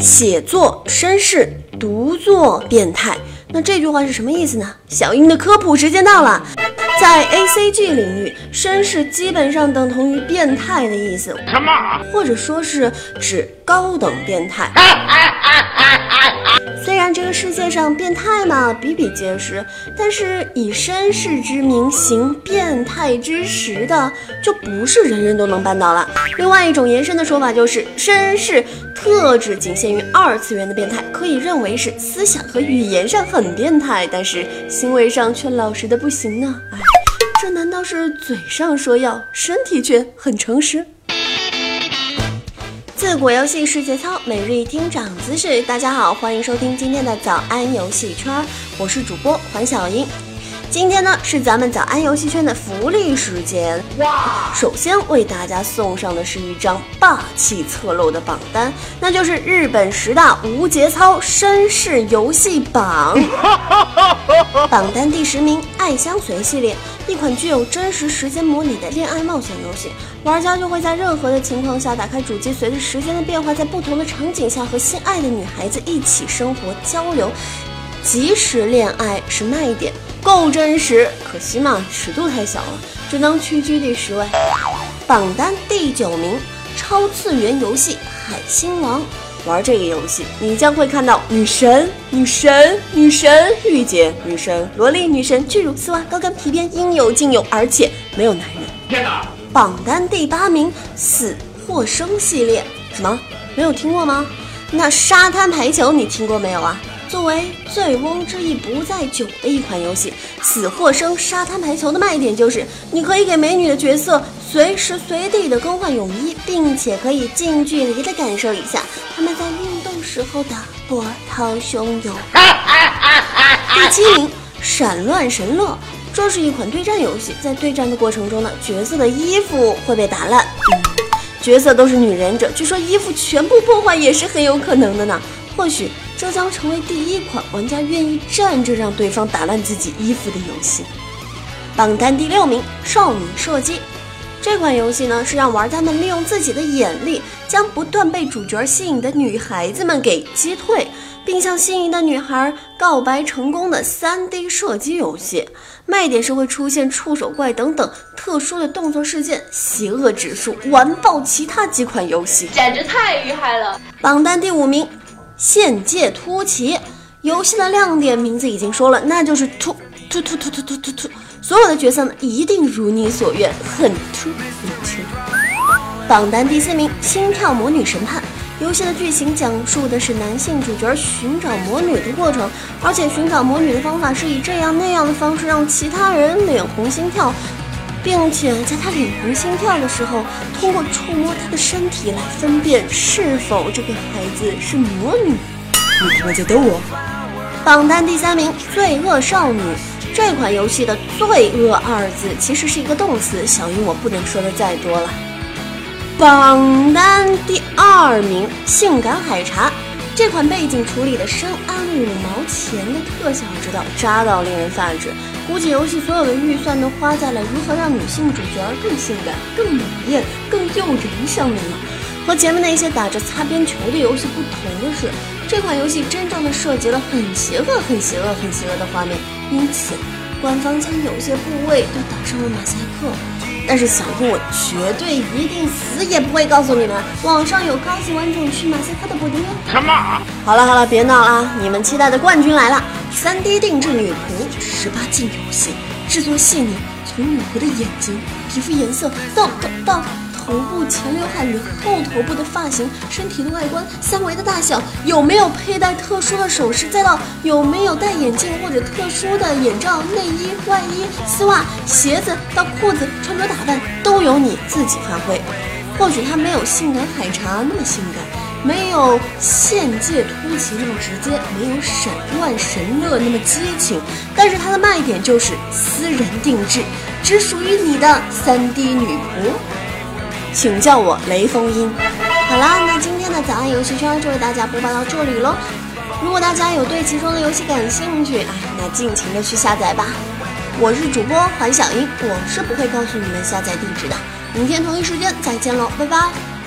写作绅士，读作变态。那这句话是什么意思呢？小英的科普时间到了。在 A C G 领域，绅士基本上等同于变态的意思，什么？或者说是指高等变态。虽然这个世界上变态嘛比比皆是，但是以绅士之名行变态之实的，就不是人人都能办到了。另外一种延伸的说法就是，绅士特指仅限于二次元的变态，可以认为是思想和语言上很变态，但是行为上却老实的不行呢。哎。这难道是嘴上说要，身体却很诚实？自古游戏是节操，每日一听长姿势。大家好，欢迎收听今天的早安游戏圈，我是主播黄小英。今天呢是咱们早安游戏圈的福利时间哇！首先为大家送上的是一张霸气侧漏的榜单，那就是日本十大无节操绅士游戏榜。榜单第十名，《爱相随》系列，一款具有真实时间模拟的恋爱冒险游戏，玩家就会在任何的情况下打开主机，随着时间的变化，在不同的场景下和心爱的女孩子一起生活交流。即时恋爱是卖点。够真实，可惜嘛，尺度太小了，只能屈居第十位。榜单第九名，超次元游戏《海星王》。玩这个游戏，你将会看到女神、女神、女神、御姐、女神、萝莉、女神、巨乳、丝袜、高跟皮鞭，应有尽有，而且没有男人。天哪！榜单第八名，《死或生》系列，什么？没有听过吗？那沙滩排球你听过没有啊？作为醉翁之意不在酒的一款游戏，《死或生》沙滩排球的卖点就是，你可以给美女的角色随时随地的更换泳衣，并且可以近距离的感受一下他们在运动时候的波涛汹涌。第七名，《闪乱神乐》，这是一款对战游戏，在对战的过程中呢，角色的衣服会被打烂，角色都是女忍者，据说衣服全部破坏也是很有可能的呢。或许。这将成为第一款玩家愿意站着让对方打烂自己衣服的游戏。榜单第六名，《少女射击》这款游戏呢，是让玩家们利用自己的眼力，将不断被主角吸引的女孩子们给击退，并向心仪的女孩告白成功的 3D 射击游戏。卖点是会出现触手怪等等特殊的动作事件，邪恶指数完爆其他几款游戏，简直太厉害了。榜单第五名。限界突骑游戏的亮点名字已经说了，那就是突突突突突突突突，所有的角色呢一定如你所愿，很突很突。榜单第四名，心跳魔女神判游戏的剧情讲述的是男性主角寻找魔女的过程，而且寻找魔女的方法是以这样那样的方式让其他人脸红心跳。并且在他脸红心跳的时候，通过触摸他的身体来分辨是否这个孩子是魔女。你他妈在逗我！榜单第三名，《罪恶少女》这款游戏的“罪恶”二字其实是一个动词，小英我不能说的再多了。榜单第二名，《性感海茶》这款背景处理的深谙五毛钱的特效，之道渣到令人发指。估计游戏所有的预算都花在了如何让女性主角更性感、更美艳、更诱人上面了。和前面那些打着擦边球的游戏不同的是，这款游戏真正的涉及了很邪恶、很邪恶、很邪恶的画面，因此官方将有些部位都打上了马赛克。但是小布，我绝对一定死也不会告诉你们，网上有高级玩种去马赛克的补丁哦。什么？好了好了，别闹了，你们期待的冠军来了！3D 定制女仆十八禁游戏，制作细腻，从女仆的眼睛、皮肤颜色到到到。头部前刘海与后头部的发型，身体的外观，三围的大小，有没有佩戴特殊的首饰，再到有没有戴眼镜或者特殊的眼罩、内衣、外衣、丝袜、鞋子到裤子，穿着打扮都由你自己发挥。或许她没有性感海茶那么性感，没有限界突袭那么直接，没有闪乱神乐那么激情，但是它的卖点就是私人定制，只属于你的三 D 女仆。请叫我雷锋音。好啦，那今天的早安游戏圈就为大家播报到这里喽。如果大家有对其中的游戏感兴趣，哎，那尽情的去下载吧。我是主播环小英，我是不会告诉你们下载地址的。明天同一时间再见喽，拜拜。